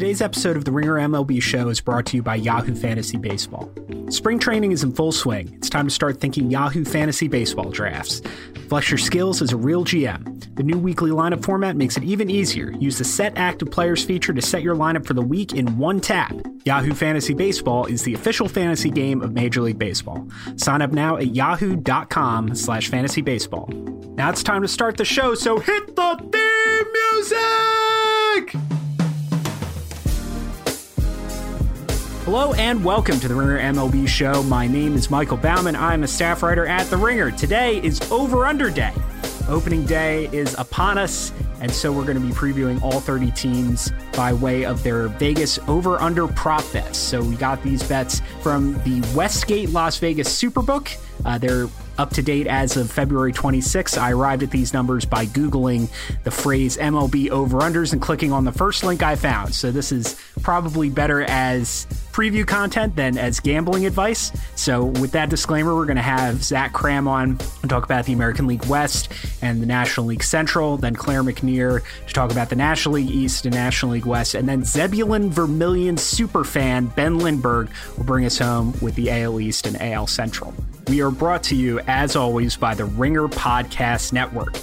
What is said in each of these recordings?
Today's episode of the Ringer MLB Show is brought to you by Yahoo Fantasy Baseball. Spring training is in full swing. It's time to start thinking Yahoo Fantasy Baseball drafts. Flex your skills as a real GM. The new weekly lineup format makes it even easier. Use the Set Active Players feature to set your lineup for the week in one tap. Yahoo Fantasy Baseball is the official fantasy game of Major League Baseball. Sign up now at yahoo.com slash fantasy baseball. Now it's time to start the show, so hit the theme music! Hello and welcome to the Ringer MLB show. My name is Michael Baumann. I'm a staff writer at The Ringer. Today is Over Under Day. Opening day is upon us, and so we're going to be previewing all 30 teams by way of their Vegas over under prop bets. So we got these bets from the Westgate Las Vegas Superbook. Uh, they're up to date as of February 26th. I arrived at these numbers by Googling the phrase MLB over unders and clicking on the first link I found. So this is probably better as preview content than as gambling advice. So, with that disclaimer, we're going to have Zach Kram on and talk about the American League West and the National League Central, then Claire McNear to talk about the National League East and National League West, and then Zebulon Vermillion superfan Ben Lindbergh will bring us home with the AL East and AL Central. We are brought to you, as always, by the Ringer Podcast Network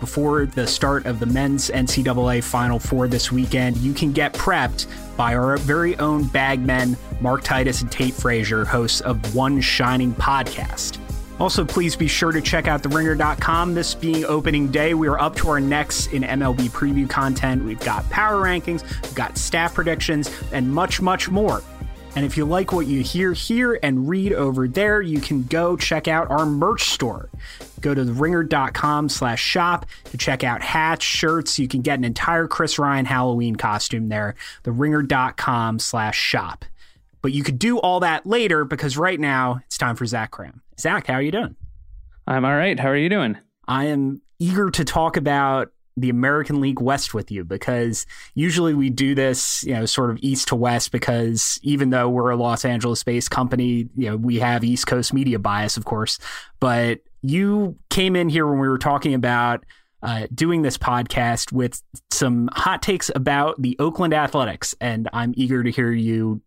before the start of the men's NCAA Final Four this weekend, you can get prepped by our very own bagmen, Mark Titus and Tate Frazier, hosts of One Shining Podcast. Also, please be sure to check out theringer.com. This being opening day, we are up to our necks in MLB preview content. We've got power rankings, we've got staff predictions, and much, much more. And if you like what you hear here and read over there, you can go check out our merch store. Go to ringer.com slash shop to check out hats, shirts. You can get an entire Chris Ryan Halloween costume there. The ringer.com slash shop. But you could do all that later because right now it's time for Zach Kram. Zach, how are you doing? I'm all right. How are you doing? I am eager to talk about the American League West with you because usually we do this, you know, sort of east to west because even though we're a Los Angeles based company, you know, we have East Coast media bias, of course. But you came in here when we were talking about uh, doing this podcast with some hot takes about the Oakland Athletics, and I'm eager to hear you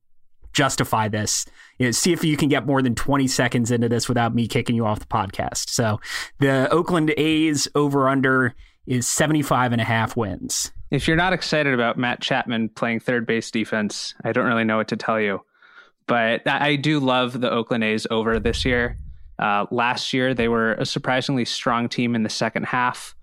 justify this. You know, see if you can get more than 20 seconds into this without me kicking you off the podcast. So the Oakland A's over under is 75 and a half wins. If you're not excited about Matt Chapman playing third base defense, I don't really know what to tell you. But I do love the Oakland A's over this year. Uh, last year, they were a surprisingly strong team in the second half.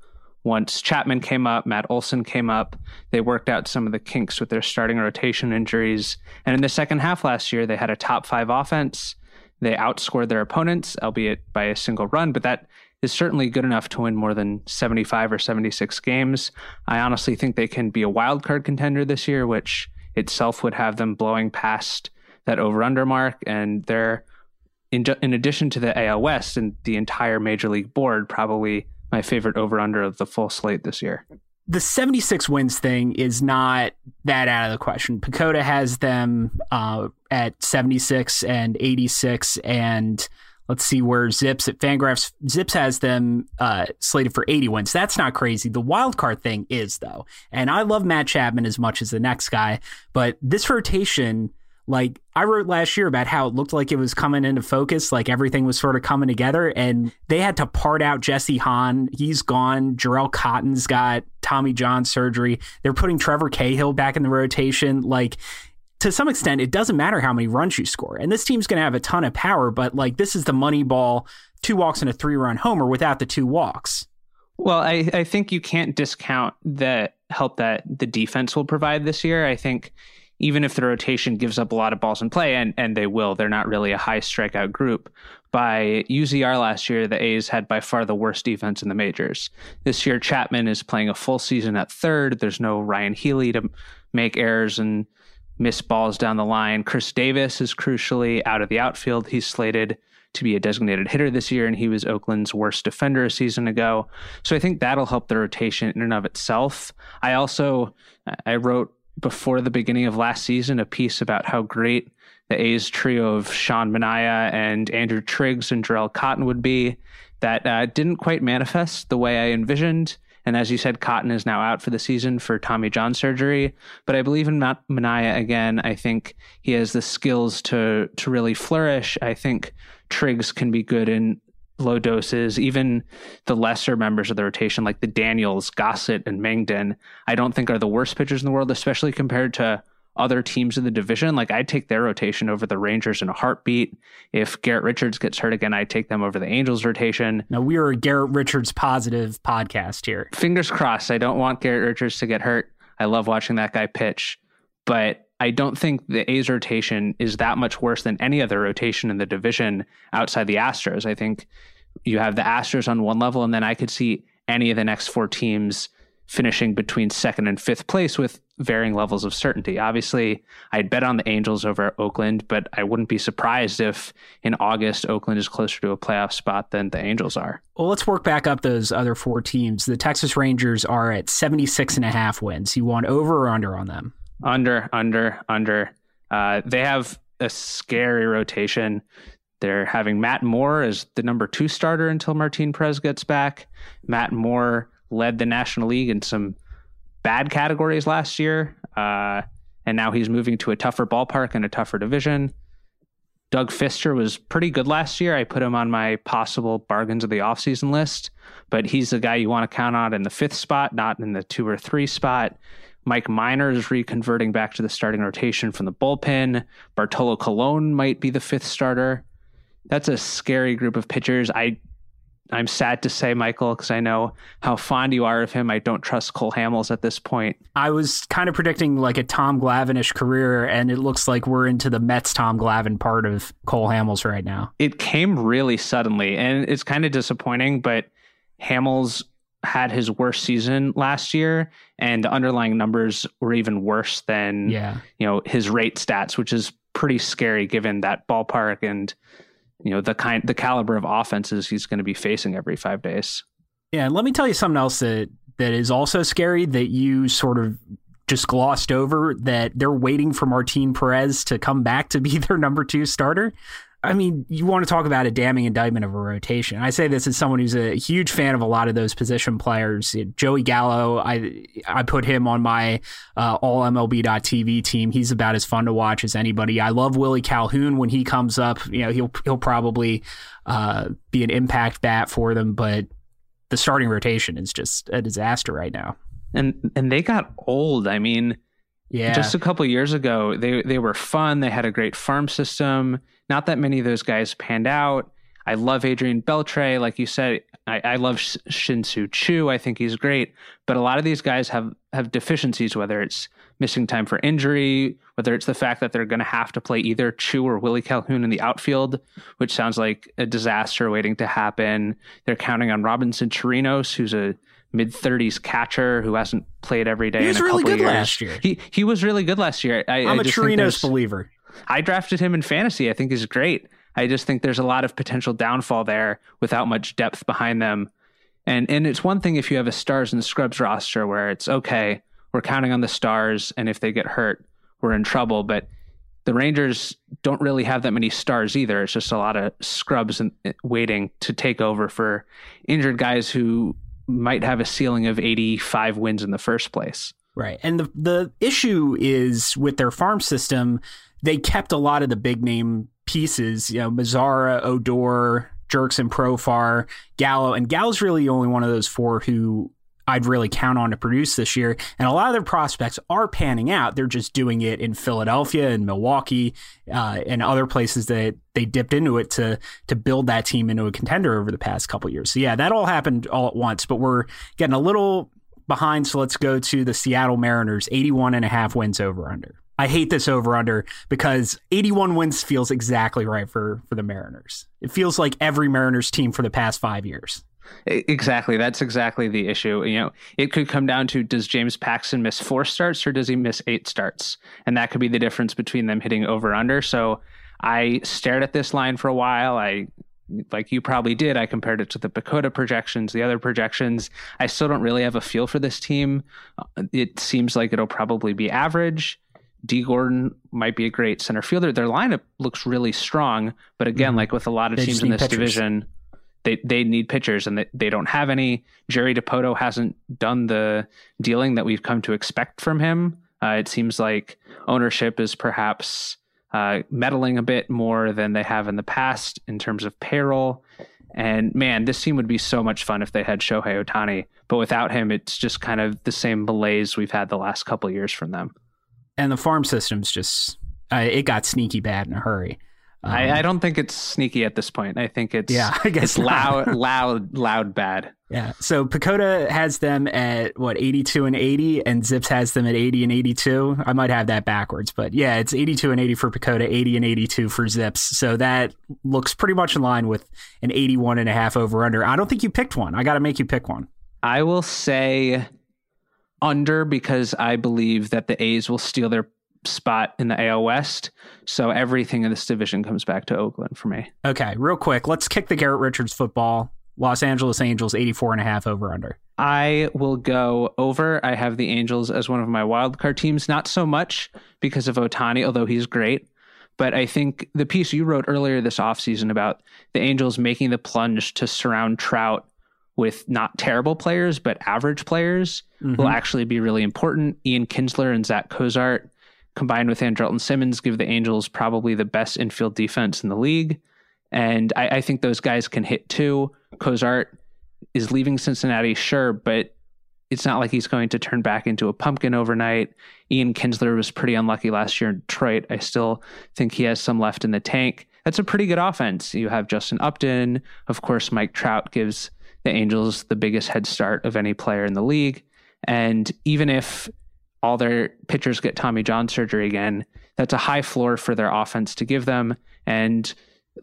Once Chapman came up, Matt Olson came up, they worked out some of the kinks with their starting rotation injuries. And in the second half last year, they had a top five offense. They outscored their opponents, albeit by a single run, but that is certainly good enough to win more than 75 or 76 games. I honestly think they can be a wild card contender this year, which itself would have them blowing past that over under mark. And they're, in, in addition to the AL West and the entire Major League board, probably my favorite over under of the full slate this year. The 76 wins thing is not that out of the question. PECOTA has them uh, at 76 and 86 and Let's see where Zips at Fangraphs Zips has them uh, slated for 80 wins. That's not crazy. The wild card thing is though, and I love Matt Chapman as much as the next guy, but this rotation. Like I wrote last year about how it looked like it was coming into focus, like everything was sort of coming together, and they had to part out Jesse Hahn. He's gone. Jharel Cotton's got Tommy John surgery. They're putting Trevor Cahill back in the rotation. Like to some extent, it doesn't matter how many runs you score. And this team's going to have a ton of power, but like this is the money ball, two walks and a three run homer without the two walks. Well, I, I think you can't discount the help that the defense will provide this year. I think even if the rotation gives up a lot of balls in play, and, and they will, they're not really a high strikeout group. By UZR last year, the A's had by far the worst defense in the majors. This year, Chapman is playing a full season at third. There's no Ryan Healy to make errors and miss balls down the line. Khris Davis is crucially out of the outfield. He's slated to be a designated hitter this year, and he was Oakland's worst defender a season ago. So I think that'll help the rotation in and of itself. I also I wrote before the beginning of last season a piece about how great the A's trio of Sean Manaea and Andrew Triggs and Jharel Cotton would be. That uh, didn't quite manifest the way I envisioned. And as you said, Cotton is now out for the season for Tommy John surgery. But I believe in Matt Manaea again. I think he has the skills to to really flourish. I think Triggs can be good in low doses. Even the lesser members of the rotation, like the Daniels, Gossett, and Mengden, I don't think are the worst pitchers in the world, especially compared to other teams in the division. Like I'd take their rotation over the Rangers in a heartbeat. If Garrett Richards gets hurt again, I'd take them over the Angels rotation. Now we are a Garrett Richards positive podcast here. Fingers crossed. I don't want Garrett Richards to get hurt. I love watching that guy pitch, but I don't think the A's rotation is that much worse than any other rotation in the division outside the Astros. I think you have the Astros on one level, and then I could see any of the next four teams finishing between second and fifth place with varying levels of certainty. Obviously, I'd bet on the Angels over Oakland, but I wouldn't be surprised if in August Oakland is closer to a playoff spot than the Angels are. Well, let's work back up those other four teams. The Texas Rangers are at 76 and a half wins. You want over or under on them? Under, under, under. Uh, they have a scary rotation. They're having Matt Moore as the number two starter until Martin Perez gets back. Matt Moore led the National League in some bad categories last year. Uh, and now he's moving to a tougher ballpark and a tougher division. Doug Fister was pretty good last year. I put him on my possible bargains of the offseason list, but he's the guy you want to count on in the fifth spot, not in the two or three spot. Mike Minor is reconverting back to the starting rotation from the bullpen. Bartolo Colon might be the fifth starter. That's a scary group of pitchers. I I'm sad to say, Michael, because I know how fond you are of him. I don't trust Cole Hamels at this point. I was kind of predicting like a Tom Glavine-ish career, and it looks like we're into the Mets Tom Glavine part of Cole Hamels right now. It came really suddenly, and it's kind of disappointing, but Hamels had his worst season last year, and the underlying numbers were even worse than yeah. you know his rate stats, which is pretty scary given that ballpark and you know the kind the caliber of offenses he's going to be facing every five days. Yeah, let me tell you something else that that is also scary that you sort of just glossed over that they're waiting for Martin Perez to come back to be their number two starter. I mean, you want to talk about a damning indictment of a rotation. I say this as someone who's a huge fan of a lot of those position players. Joey Gallo, I I put him on my uh, all MLB.TV team. He's about as fun to watch as anybody. I love Willie Calhoun when he comes up. You know, he'll he'll probably uh, be an impact bat for them, but the starting rotation is just a disaster right now. And and they got old. I mean, yeah. Just a couple years ago, they they were fun. They had a great farm system. Not that many of those guys panned out. I love Adrian Beltre, like you said. I, I love Shin-Soo Choo. I think he's great. But a lot of these guys have have deficiencies, whether it's missing time for injury, whether it's the fact that they're going to have to play either Choo or Willie Calhoun in the outfield, which sounds like a disaster waiting to happen. They're counting on Robinson Chirinos, who's a mid 30s catcher who hasn't played every day. He was in a really couple good years. last year. He he was really good last year. I, I'm I a Chirinos believer. I drafted him in fantasy. I think he's great. I just think there's a lot of potential downfall there without much depth behind them. And and it's one thing if you have a stars and scrubs roster where it's okay, we're counting on the stars, and if they get hurt, we're in trouble. But the Rangers don't really have that many stars either. It's just a lot of scrubs and eh, waiting to take over for injured guys who might have a ceiling of 85 wins in the first place. Right. And the the issue is with their farm system, they kept a lot of the big name pieces, you know, Mazara, Odor, Jurickson Profar, Gallo, and Gallo's really the only one of those four who I'd really count on to produce this year. And a lot of their prospects are panning out. They're just doing it in Philadelphia and Milwaukee uh, and other places that they dipped into it to to build that team into a contender over the past couple years. So yeah, that all happened all at once. But we're getting a little behind. So let's go to the Seattle Mariners, 81 and a half wins over under. I hate this over under because 81 wins feels exactly right for for the Mariners. It feels like every Mariners team for the past 5 years. Exactly. That's exactly the issue. You know, it could come down to does James Paxton miss four starts or does he miss eight starts? And that could be the difference between them hitting over under. So I stared at this line for a while. I like you probably did. I compared it to the PECOTA projections, the other projections. I still don't really have a feel for this team. Uh, it seems like it'll probably be average. Dee Gordon might be a great center fielder. Their lineup looks really strong, but again, mm-hmm. like with a lot of they teams in this pitchers. division, they they need pitchers and they, they don't have any. Jerry Dipoto hasn't done the dealing that we've come to expect from him. Uh, it seems like ownership is perhaps uh, meddling a bit more than they have in the past in terms of payroll. And man, this team would be so much fun if they had Shohei Ohtani. But without him, it's just kind of the same malaise we've had the last couple years from them. And the farm system's just, uh, it got sneaky bad in a hurry. Um, I, I, don't think it's sneaky at this point. I think it's yeah, I guess it's loud, loud, loud, bad. Yeah. So PECOTA has them at what 82 and 80, and Zips has them at 80 and 82. I might have that backwards, but yeah, it's 82 and 80 for PECOTA, 80 and 82 for Zips. So that looks pretty much in line with an 81 and a half over under. I don't think you picked one. I got to make you pick one. I will say under because I believe that the A's will steal their spot in the AL West. So everything in this division comes back to Oakland for me. Okay, real quick, let's kick the Garrett Richards football. Los Angeles Angels 84 and a half over under. I will go over. I have the Angels as one of my wildcard teams, not so much because of Ohtani, although he's great. But I think the piece you wrote earlier this offseason about the Angels making the plunge to surround Trout with not terrible players, but average players mm-hmm. will actually be really important. Ian Kinsler and Zach Cozart combined with Andrelton Simmons, give the Angels probably the best infield defense in the league. And I, I think those guys can hit too. Cozart is leaving Cincinnati, sure, but it's not like he's going to turn back into a pumpkin overnight. Ian Kinsler was pretty unlucky last year in Detroit. I still think he has some left in the tank. That's a pretty good offense. You have Justin Upton. Of course, Mike Trout gives the Angels the biggest head start of any player in the league. And even if all their pitchers get Tommy John surgery again. That's a high floor for their offense to give them. And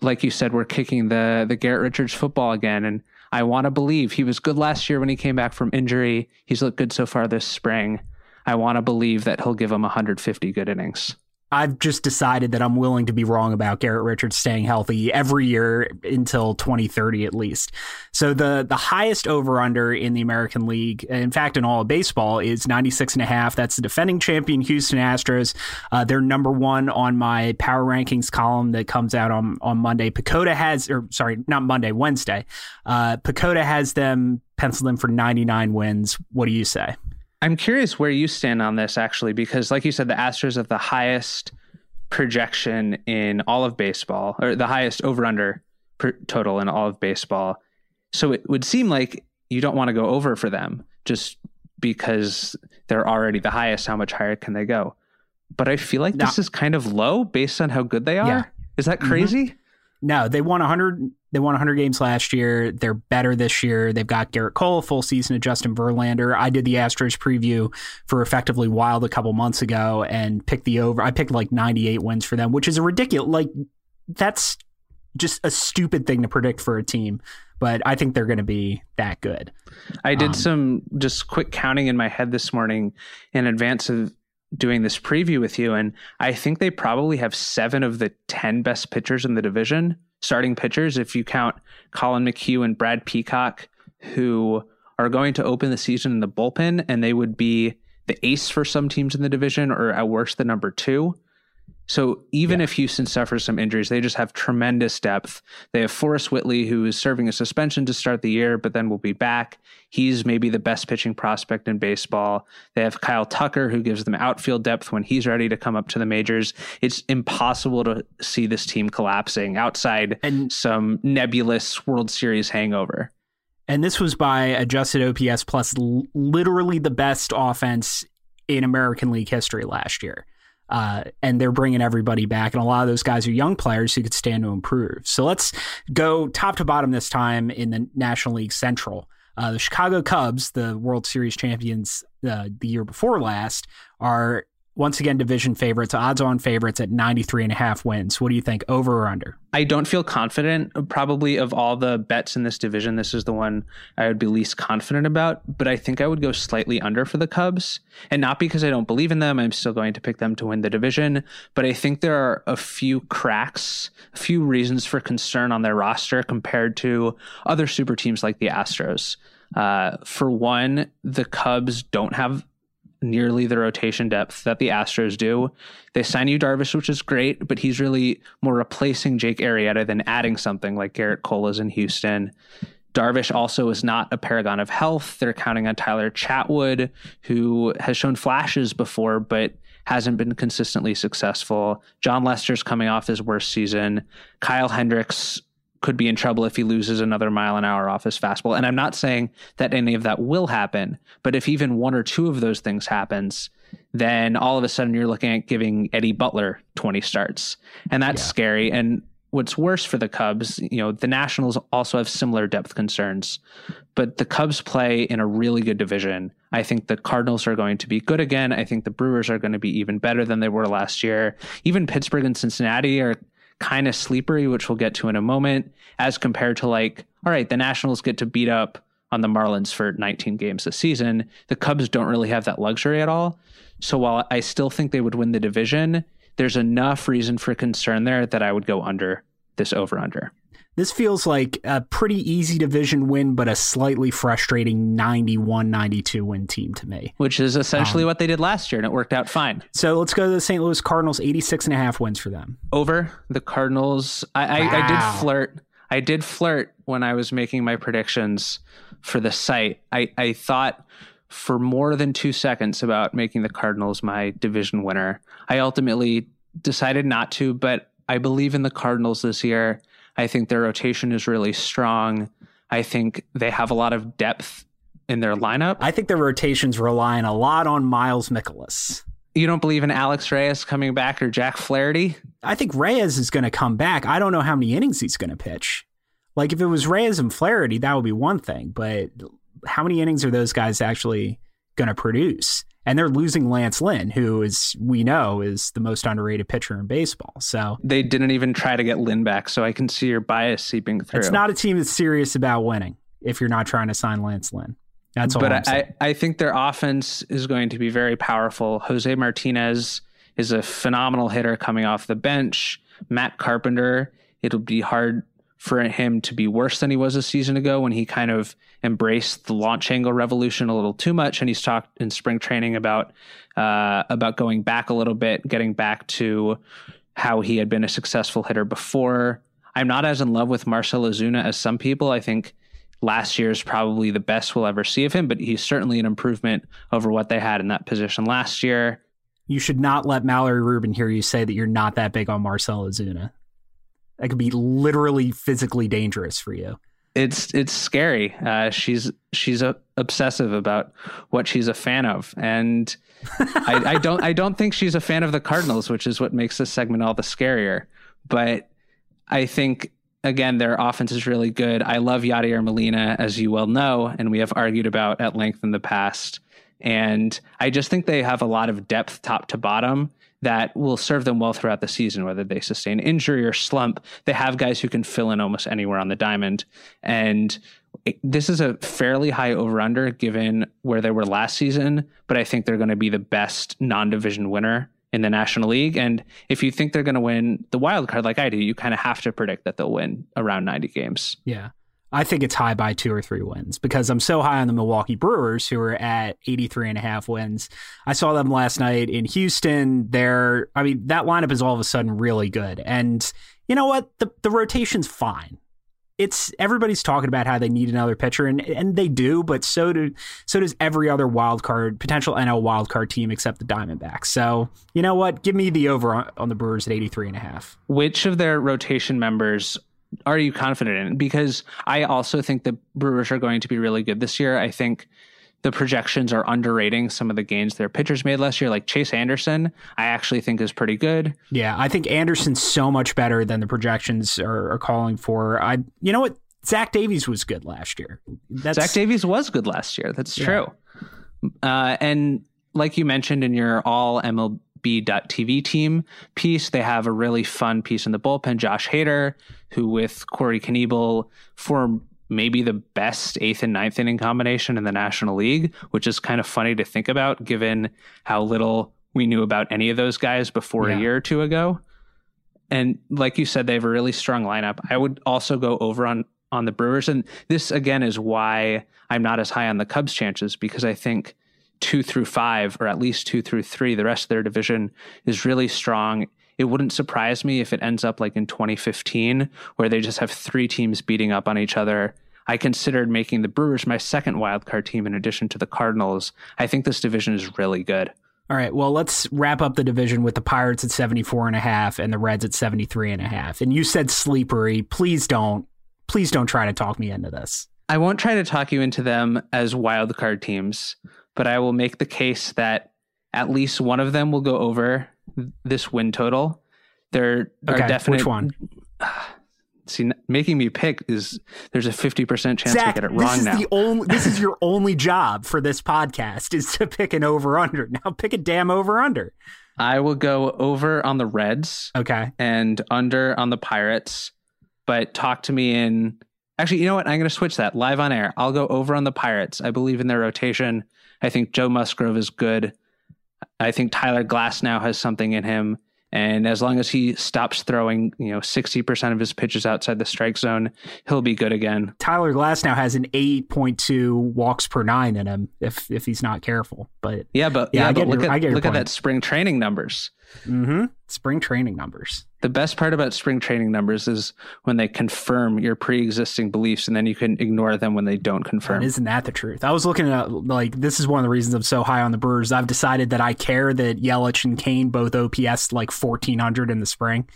like you said, we're kicking the the Garrett Richards football again. And I want to believe he was good last year when he came back from injury. He's looked good so far this spring. I want to believe that he'll give them 150 good innings. I've just decided that I'm willing to be wrong about Garrett Richards staying healthy every year until 2030 at least. So the the highest over under in the American League, in fact in all of baseball is 96 and a half. That's the defending champion Houston Astros. Uh, they're number 1 on my power rankings column that comes out on on Monday. PECOTA has or sorry, not Monday, Wednesday. Uh PECOTA has them penciled in for 99 wins. What do you say? I'm curious where you stand on this actually, because like you said, the Astros have the highest projection in all of baseball, or the highest over under total in all of baseball. So it would seem like you don't want to go over for them just because they're already the highest. How much higher can they go? But I feel like no. this is kind of low based on how good they are. Yeah. Is that mm-hmm. crazy? Mm-hmm. No, they won 100. They won 100 games last year. They're better this year. They've got Gerrit Cole, full season of Justin Verlander. I did the Astros preview for Effectively Wild a couple months ago and picked the over. I picked like 98 wins for them, which is a ridiculous. Like that's just a stupid thing to predict for a team. But I think they're going to be that good. I did um, some just quick counting in my head this morning in advance of doing this preview with you, and I think they probably have seven of the 10 best pitchers in the division, starting pitchers, if you count Collin McHugh and Brad Peacock, who are going to open the season in the bullpen, and they would be the ace for some teams in the division, or at worst, the number two. So even yeah. if Houston suffers some injuries, they just have tremendous depth. They have Forrest Whitley, who is serving a suspension to start the year, but then will be back. He's maybe the best pitching prospect in baseball. They have Kyle Tucker, who gives them outfield depth when he's ready to come up to the majors. It's impossible to see this team collapsing outside and some nebulous World Series hangover. And this was by adjusted OPS plus literally the best offense in American League history last year. Uh, and they're bringing everybody back. And a lot of those guys are young players who could stand to improve. So let's go top to bottom this time in the National League Central. Uh, the Chicago Cubs, the World Series champions uh, the year before last, are once again division favorites, odds on favorites at 93 and a half wins. What do you think, over or under? I don't feel confident. Probably of all the bets in this division, this is the one I would be least confident about. But I think I would go slightly under for the Cubs. And not because I don't believe in them. I'm still going to pick them to win the division. But I think there are a few cracks, a few reasons for concern on their roster compared to other super teams like the Astros. Uh, for one, the Cubs don't have nearly the rotation depth that the Astros do. They sign Yu Darvish, which is great, but he's really more replacing Jake Arrieta than adding something like Gerrit Cole is in Houston. Darvish also is not a paragon of health. They're counting on Tyler Chatwood, who has shown flashes before, but hasn't been consistently successful. Jon Lester's coming off his worst season. Kyle Hendricks could be in trouble if he loses another mile an hour off his fastball. And I'm not saying that any of that will happen, but if even one or two of those things happens, then all of a sudden you're looking at giving Eddie Butler 20 starts. And that's yeah. scary. And what's worse for the Cubs, you know, the Nationals also have similar depth concerns, but the Cubs play in a really good division. I think the Cardinals are going to be good again. I think the Brewers are going to be even better than they were last year. Even Pittsburgh and Cincinnati are kind of sleepery, which we'll get to in a moment, as compared to like, all right, the Nationals get to beat up on the Marlins for 19 games this season. The Cubs don't really have that luxury at all. So while I still think they would win the division, there's enough reason for concern there that I would go under this over under. This feels like a pretty easy division win, but a slightly frustrating 91 92 win team to me. Which is essentially um, what they did last year, and it worked out fine. So let's go to the St. Louis Cardinals, 86 and a half wins for them. Over the Cardinals. I, wow. I, I did flirt. I did flirt when I was making my predictions for the site. I, I thought for more than two seconds about making the Cardinals my division winner. I ultimately decided not to, but I believe in the Cardinals this year. I think their rotation is really strong. I think they have a lot of depth in their lineup. I think their rotation's relying a lot on Miles Mikolas. You don't believe in Alex Reyes coming back or Jack Flaherty? I think Reyes is going to come back. I don't know how many innings he's going to pitch. Like if it was Reyes and Flaherty, that would be one thing. But how many innings are those guys actually going to produce? And they're losing Lance Lynn, who is we know is the most underrated pitcher in baseball. So they didn't even try to get Lynn back. So I can see your bias seeping through. It's not a team that's serious about winning if you're not trying to sign Lance Lynn. That's all. But I, I think their offense is going to be very powerful. Jose Martinez is a phenomenal hitter coming off the bench. Matt Carpenter, it'll be hard for him to be worse than he was a season ago when he kind of embraced the launch angle revolution a little too much. And he's talked in spring training about uh, about going back a little bit, getting back to how he had been a successful hitter before. I'm not as in love with Marcell Ozuna as some people. I think last year is probably the best we'll ever see of him, but he's certainly an improvement over what they had in that position last year. You should not let Mallory Rubin hear you say that you're not that big on Marcell Ozuna. That could be literally physically dangerous for you. It's it's scary. Uh, she's she's a, obsessive about what she's a fan of, and I, I don't I don't think she's a fan of the Cardinals, which is what makes this segment all the scarier. But I think again, their offense is really good. I love Yadier Molina, as you well know, and we have argued about at length in the past. And I just think they have a lot of depth top to bottom that will serve them well throughout the season, whether they sustain injury or slump. They have guys who can fill in almost anywhere on the diamond. And this is a fairly high over under given where they were last season, but I think they're going to be the best non division winner in the National League. And if you think they're going to win the wild card like I do, you kind of have to predict that they'll win around 90 games. Yeah. I think it's high by two or three wins because I'm so high on the Milwaukee Brewers who are at 83 and a half wins. I saw them last night in Houston. They're, I mean, that lineup is all of a sudden really good. And you know what? The, the rotation's fine. It's everybody's talking about how they need another pitcher and, and they do, but so do, so does every other wild card, potential NL wild card team except the Diamondbacks. So you know what? Give me the over on, on the Brewers at 83 and a half. Which of their rotation members are you confident in? Because I also think the Brewers are going to be really good this year. I think the projections are underrating some of the gains their pitchers made last year. Like Chase Anderson, I actually think is pretty good. Yeah, I think Anderson's so much better than the projections are, are calling for. I, you know what? Zach Davies was good last year. That's, Zach Davies was good last year. That's true. Yeah. Uh, and like you mentioned in your all MLB B.TV team piece. They have a really fun piece in the bullpen. Josh Hader, who with Corey Knebel formed maybe the best eighth and ninth inning combination in the National League, which is kind of funny to think about given how little we knew about any of those guys before yeah. a year or two ago. And like you said, they have a really strong lineup. I would also go over on on the Brewers, and this again is why I'm not as high on the Cubs' chances because I think two through five, or at least two through three. The rest of their division is really strong. It wouldn't surprise me if it ends up like in 2015, where they just have three teams beating up on each other. I considered making the Brewers my second wildcard team in addition to the Cardinals. I think this division is really good. All right, well, let's wrap up the division with the Pirates at 74 and a half and the Reds at 73 and a half. And you said sleepery. Please don't please don't try to talk me into this. I won't try to talk you into them as wildcard teams, but I will make the case that at least one of them will go over this win total. There okay, are definite. Which one? See, making me pick is there's a fifty percent chance Zach, I get it wrong this is now. The only, this is your only job for this podcast is to pick an over under. Now pick a damn over under. I will go over on the Reds. Okay. And under on the Pirates. But talk to me in actually, you know what? I'm gonna switch that live on air. I'll go over on the Pirates. I believe in their rotation. I think Joe Musgrove is good. I think Tyler Glasnow has something in him. And as long as he stops throwing, you know, 60% of his pitches outside the strike zone, he'll be good again. Tyler Glasnow has an 8.2 walks per nine in him if if he's not careful. But yeah, but yeah, yeah but look your, at look at that spring training numbers. Mm-hmm. Spring training numbers. The best part about spring training numbers is when they confirm your pre-existing beliefs, and then you can ignore them when they don't confirm. And isn't that the truth? I was looking at like this is one of the reasons I'm so high on the Brewers. I've decided that I care that Yelich and Cain both OPS like 1400 in the spring.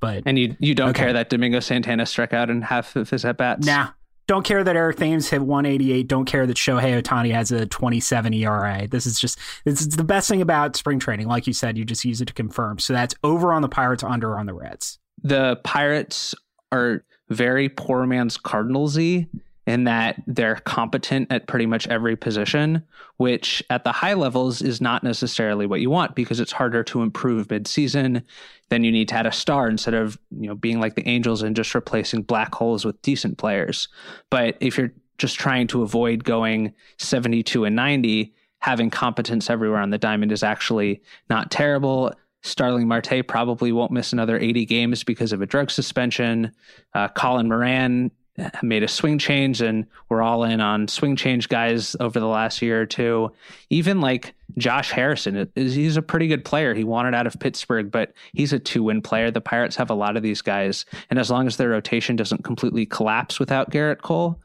But and you you don't okay. care that Domingo Santana struck out in half of his at bats. Nah, don't care that Eric Thames hit 188. Don't care that Shohei Ohtani has a 27 ERA. This is just this is the best thing about spring training. Like you said, you just use it to confirm. So that's over on the Pirates, under on the Reds. The Pirates are very poor man's Cardinalsy in that they're competent at pretty much every position, which at the high levels is not necessarily what you want because it's harder to improve mid-season. Then you need to add a star instead of you know being like the Angels and just replacing black holes with decent players. But if you're just trying to avoid going 72 and 90, having competence everywhere on the diamond is actually not terrible. Starling Marte probably won't miss another 80 games because of a drug suspension. Uh, Colin Moran Uh, made a swing change and we're all in on swing change guys over the last year or two. Even like Josh Harrison he's a pretty good player. He wanted out of Pittsburgh, but he's a two-win player. The Pirates have a lot of these guys, and as long as their rotation doesn't completely collapse without Gerrit Cole,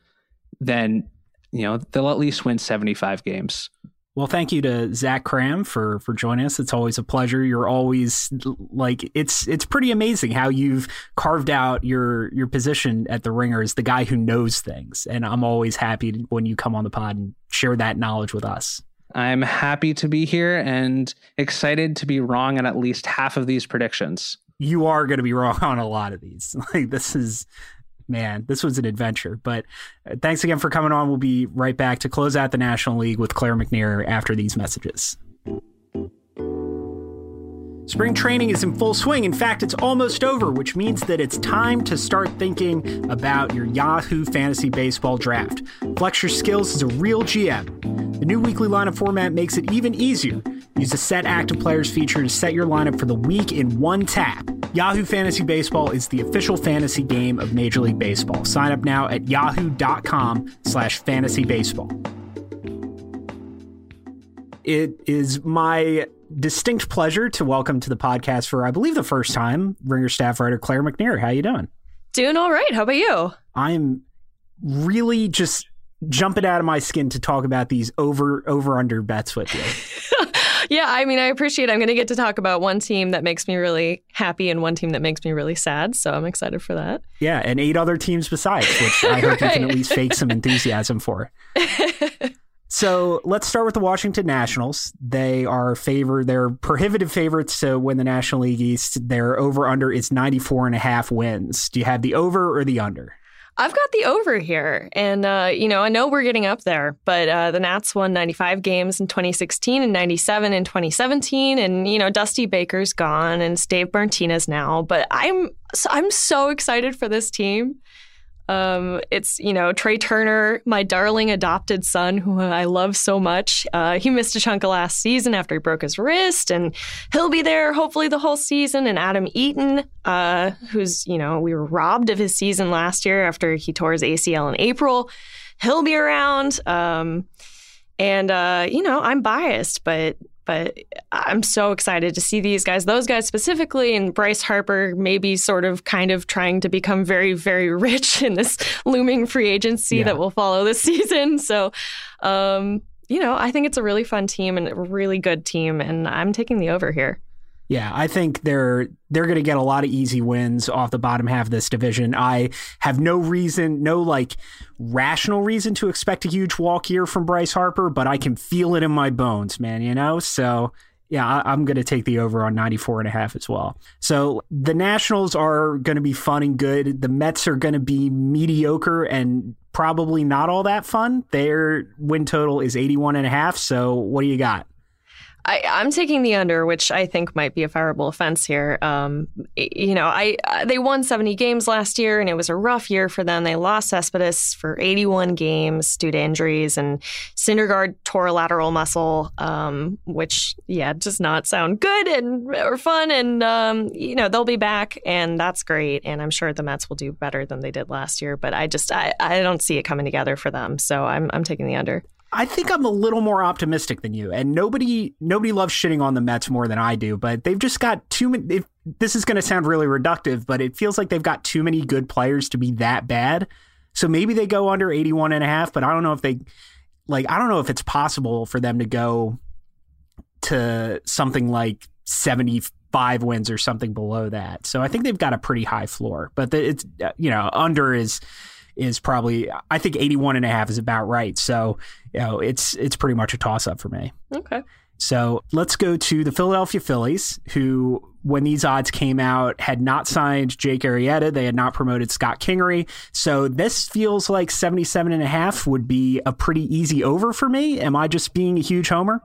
then you know they'll at least win 75 games. Well, thank you to Zach Kram for for joining us. It's always a pleasure. You're always like it's it's pretty amazing how you've carved out your your position at the Ringer as the guy who knows things, and I'm always happy when you come on the pod and share that knowledge with us. I'm happy to be here and excited to be wrong on at least half of these predictions. You are going to be wrong on a lot of these. Like this is man, this was an adventure. But uh, thanks again for coming on. We'll be right back to close out the National League with Claire McNear after these messages. Spring training is in full swing. In fact, it's almost over, which means that it's time to start thinking about your Yahoo Fantasy Baseball draft. Flex your skills as a real GM. The new weekly lineup format makes it even easier. Use the Set Active Players feature to set your lineup for the week in one tap. Yahoo Fantasy Baseball is the official fantasy game of Major League Baseball. Sign up now at yahoo.com slash fantasy baseball. It is my distinct pleasure to welcome to the podcast for, I believe, the first time, Ringer staff writer Claire McNear. How you doing? Doing all right. How about you? I'm really just jumping out of my skin to talk about these over over under bets with you. yeah, I mean, I appreciate. It. I'm going to get to talk about one team that makes me really happy and one team that makes me really sad. So I'm excited for that. Yeah, and eight other teams besides, which I hope right. you can at least fake some enthusiasm for. So let's start with the Washington Nationals. They are favored, they're prohibitive favorites to win the National League East. Their over under is 94 and a half wins. Do you have the over or the under? I've got the over here. And, uh, you know, I know we're getting up there, but uh, the Nats won 95 games in 2016 and 97 in 2017. And, you know, Dusty Baker's gone and Dave Martinez now. But I'm, I'm so excited for this team. Um, it's you know Trea Turner, my darling adopted son, who I love so much. Uh, he missed a chunk of last season after he broke his wrist, and he'll be there hopefully the whole season. And Adam Eaton, uh, who's you know we were robbed of his season last year after he tore his ACL in April, he'll be around. Um, And uh, you know, I'm biased, but but I'm so excited to see these guys, those guys specifically, and Bryce Harper maybe sort of kind of trying to become very, very rich in this looming free agency yeah. that will follow this season. So, um, you know, I think it's a really fun team and a really good team, and I'm taking the over here. Yeah, I think they're they're going to get a lot of easy wins off the bottom half of this division. I have no reason, no like rational reason to expect a huge walk here from Bryce Harper, but I can feel it in my bones, man, you know? So, yeah, I, am going to take the over on 94 and a half as well. So the Nationals are going to be fun and good. The Mets are going to be mediocre and probably not all that fun. Their win total is 81 and a half. So what do you got? I, am taking the under, which I think might be a fireable offense here. Um, you know, I they won 70 games last year, and it was a rough year for them. They lost Cespedes for 81 games due to injuries, and Syndergaard tore a lateral muscle, um, which yeah does not sound good and or fun. And um, you know they'll be back, and that's great. And I'm sure the Mets will do better than they did last year. But I just I, I don't see it coming together for them, so I'm I'm taking the under. I think I'm a little more optimistic than you. And nobody nobody loves shitting on the Mets more than I do, but they've just got too many this is going to sound really reductive, but it feels like they've got too many good players to be that bad. So maybe they go under 81 and a half, but I don't know if they like I don't know if it's possible for them to go to something like 75 wins or something below that. So I think they've got a pretty high floor, but it's uh, you know, under is is probably I think 81 and a half is about right. So, you know, it's it's pretty much a toss up for me. Okay. So let's go to the Philadelphia Phillies, who, when these odds came out, had not signed Jake Arrieta. They had not promoted Scott Kingery. So this feels like 77 and a half would be a pretty easy over for me. Am I just being a huge homer?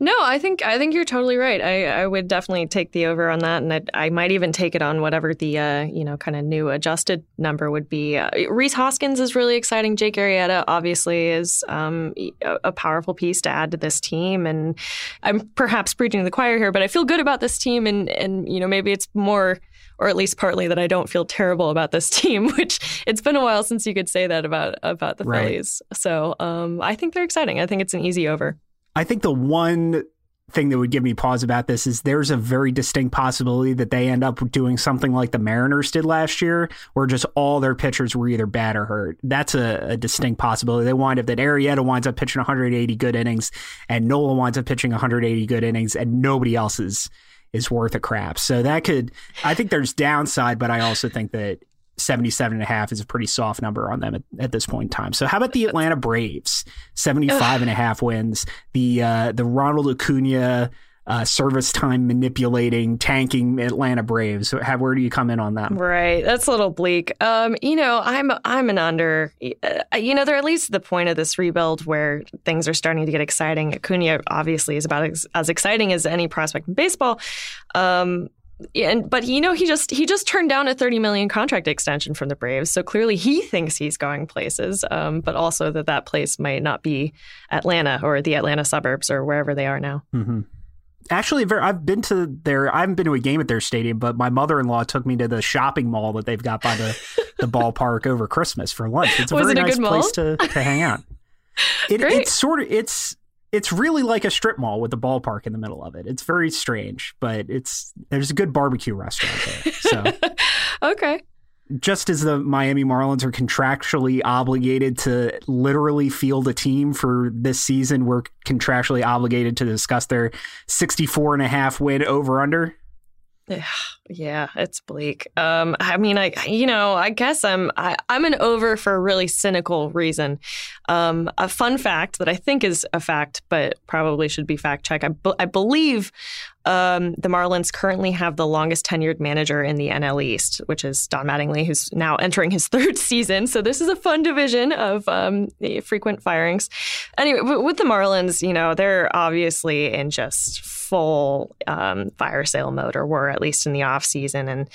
No, I think I think you're totally right. I, I would definitely take the over on that, and I'd, I, might even take it on whatever the uh, you know kind of new adjusted number would be. Uh, Rhys Hoskins is really exciting. Jake Arrieta obviously is um, a, a, powerful piece to add to this team, and I'm perhaps preaching to the choir here, but I feel good about this team, and and you know maybe it's more or at least partly that I don't feel terrible about this team, which it's been a while since you could say that about about the right. Phillies. So um, I think they're exciting. I think it's an easy over. I think the one thing that would give me pause about this is there's a very distinct possibility that they end up doing something like the Mariners did last year, where just all their pitchers were either bad or hurt. That's a, a distinct possibility. They wind up that Arrieta winds up pitching 180 good innings, and Nola winds up pitching 180 good innings, and nobody else is is worth a crap. So that could, I think there's downside, but I also think that 77 and a half is a pretty soft number on them at, at, this point in time. So how about the Atlanta Braves? 75 and a half wins. The uh, the Ronald Acuna uh, service time manipulating, tanking Atlanta Braves. How, where do you come in on that? Right, that's a little bleak. Um, you know, I'm I'm an under. Uh, you know, they're at least the point of this rebuild where things are starting to get exciting. Acuna obviously is about as, as exciting as any prospect in baseball. Um, and but you know he just he just turned down a 30 million contract extension from the Braves so clearly he thinks he's going places um, but also that that place might not be Atlanta or the Atlanta suburbs or wherever they are now mm-hmm. Actually, I've been to their. I haven't been to a game at their stadium, but my mother-in-law took me to the shopping mall that they've got by the, the ballpark over Christmas for lunch. It's a Was very it a nice place to, to hang out. It, it's sort of it's it's really like a strip mall with a ballpark in the middle of it. It's very strange, but it's there's a good barbecue restaurant there. So okay. Just as the Miami Marlins are contractually obligated to literally field a team for this season, we're contractually obligated to discuss their 64 and a half win over under. Yeah, it's bleak. Um, I mean, I you know, I guess I'm I, I'm an over for a really cynical reason. Um, a fun fact that I think is a fact, but probably should be fact check. I, be- I believe um, the Marlins currently have the longest tenured manager in the NL East, which is Don Mattingly, who's now entering his third season. So this is a fun division of um, frequent firings. Anyway, with the Marlins, you know, they're obviously in just full um, fire sale mode, or were at least in the off season, and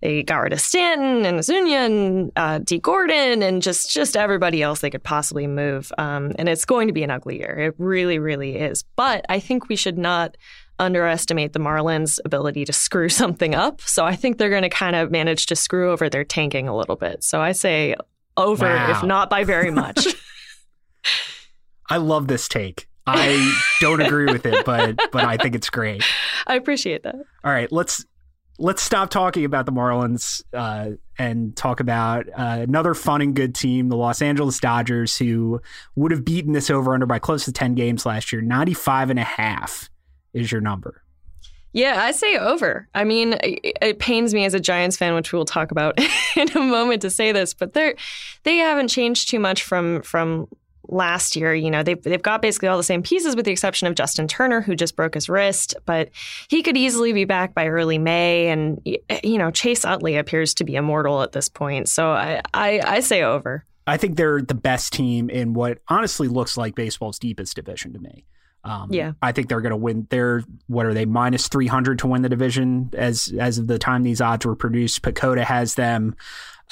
they got rid of Stanton and Ozuna and uh, Dee Gordon and just just everybody else they could possibly move. Um, and it's going to be an ugly year. It really, really is. But I think we should not underestimate the Marlins' ability to screw something up. So I think they're going to kind of manage to screw over their tanking a little bit. So I say over, wow. if not by very much. I love this take. I don't agree with it, but but I think it's great. I appreciate that. All right, let's let's stop talking about the Marlins uh, and talk about uh, another fun and good team, the Los Angeles Dodgers, who would have beaten this over under by close to 10 games last year. 95 and a half is your number. Yeah, I say over. I mean, it, it pains me as a Giants fan, which we'll talk about in a moment to say this, but they're they haven't changed too much from from last year. You know, they've, they've got basically all the same pieces with the exception of Justin Turner, who just broke his wrist, but he could easily be back by early May. And, you know, Chase Utley appears to be immortal at this point. So I, I, I say over. I think they're the best team in what honestly looks like baseball's deepest division to me. Um, yeah, I think they're going to win. They're what are they minus three hundred to win the division as as of the time these odds were produced. PECOTA has them.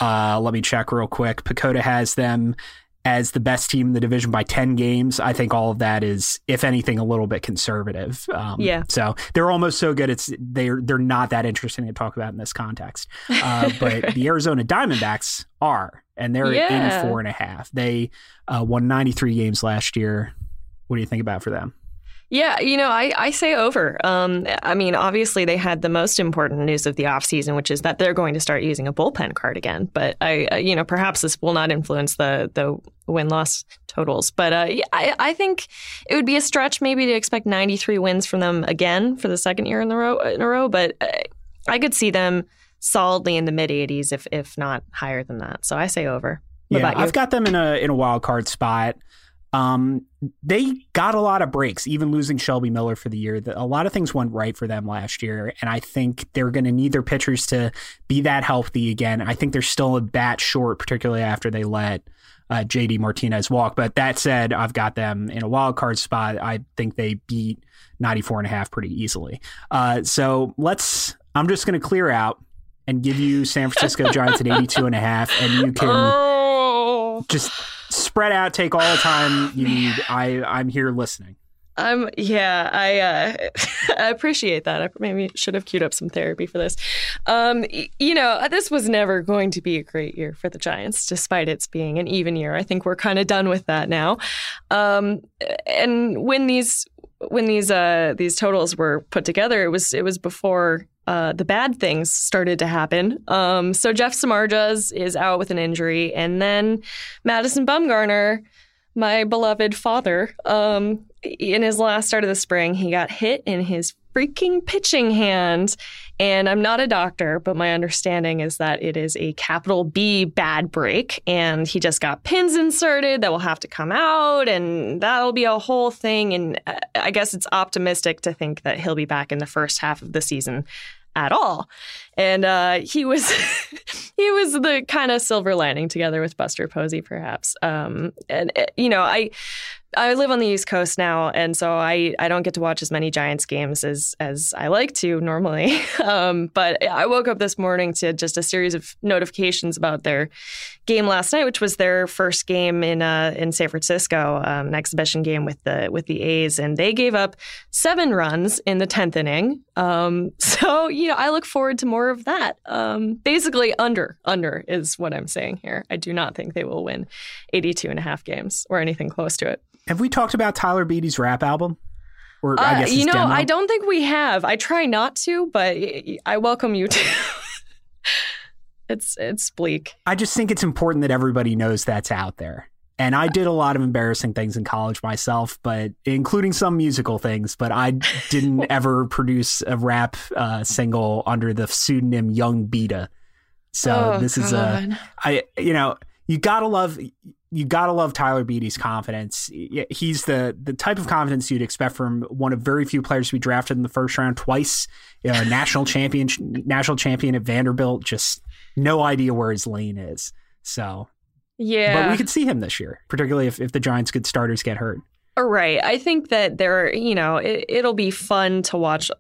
Uh, let me check real quick. PECOTA has them as the best team in the division by 10 games. I think all of that is, if anything, a little bit conservative. Um, yeah. So they're almost so good. It's they're they're not that interesting to talk about in this context. Uh, but the Arizona Diamondbacks are, and they're yeah. at 84 and a half. They uh, won 93 games last year. What do you think about for them? Yeah, you know, I, I say over. Um, I mean, obviously, they had the most important news of the offseason, which is that they're going to start using a bullpen cart again. But I, uh, you know, perhaps this will not influence the the win loss totals. But uh, I, I think it would be a stretch maybe to expect 93 wins from them again for the second year in the row in a row. But uh, I could see them solidly in the mid 80s, if if not higher than that. So I say over. What yeah, I've got them in a in a wild card spot. Um, they got a lot of breaks, even losing Shelby Miller for the year. A lot of things went right for them last year, and I think they're going to need their pitchers to be that healthy again. I think they're still a bat short, particularly after they let uh, JD Martinez walk. But that said, I've got them in a wild card spot. I think they beat 94 and a half pretty easily. Uh, so let's, I'm just going to clear out and give you San Francisco Giants at 82 and a half, and you can oh. just spread out, take all the time you need. I I'm here listening. Um yeah, I uh, I appreciate that. I maybe should have queued up some therapy for this. Um you know, this was never going to be a great year for the Giants despite its being an even year. I think we're kind of done with that now. Um and when these when these uh these totals were put together, it was it was before uh, the bad things started to happen. Um, so Jeff Samardzija is out with an injury, and then Madison Bumgarner, my beloved father, um, in his last start of the spring, he got hit in his freaking pitching hand. And I'm not a doctor, but my understanding is that it is a capital B bad break. And he just got pins inserted that will have to come out, and that'll be a whole thing. And uh, I guess it's optimistic to think that he'll be back in the first half of the season at all. And uh, he was he was the kind of silver lining together with Buster Posey, perhaps. Um, and uh, you know, I I live on the East Coast now, and so I, I don't get to watch as many Giants games as as I like to normally. Um, but I woke up this morning to just a series of notifications about their game last night, which was their first game in uh, in San Francisco, um, an exhibition game with the with the A's, and they gave up seven runs in the tenth inning. Um, so you know, I look forward to more of that. Um, basically, under under is what I'm saying here. I do not think they will win 82 and a half games or anything close to it. Have we talked about Tyler Beede's rap album? Or I uh, guess you know, demo? I don't think we have. I try not to, but I welcome you to. it's it's bleak. I just think it's important that everybody knows that's out there. And I did a lot of embarrassing things in college myself, but including some musical things. But I didn't ever produce a rap uh, single under the pseudonym Young Beta. So oh, this God. is a I you know you gotta love you gotta love Tyler Beede's confidence. He's the the type of confidence you'd expect from one of very few players to be drafted in the first round twice, you uh, know, national champion, national champion at Vanderbilt. Just no idea where his lane is. So yeah, but we could see him this year, particularly if if the Giants' good starters get hurt. Right. I think that there, you know, it, it'll be fun to watch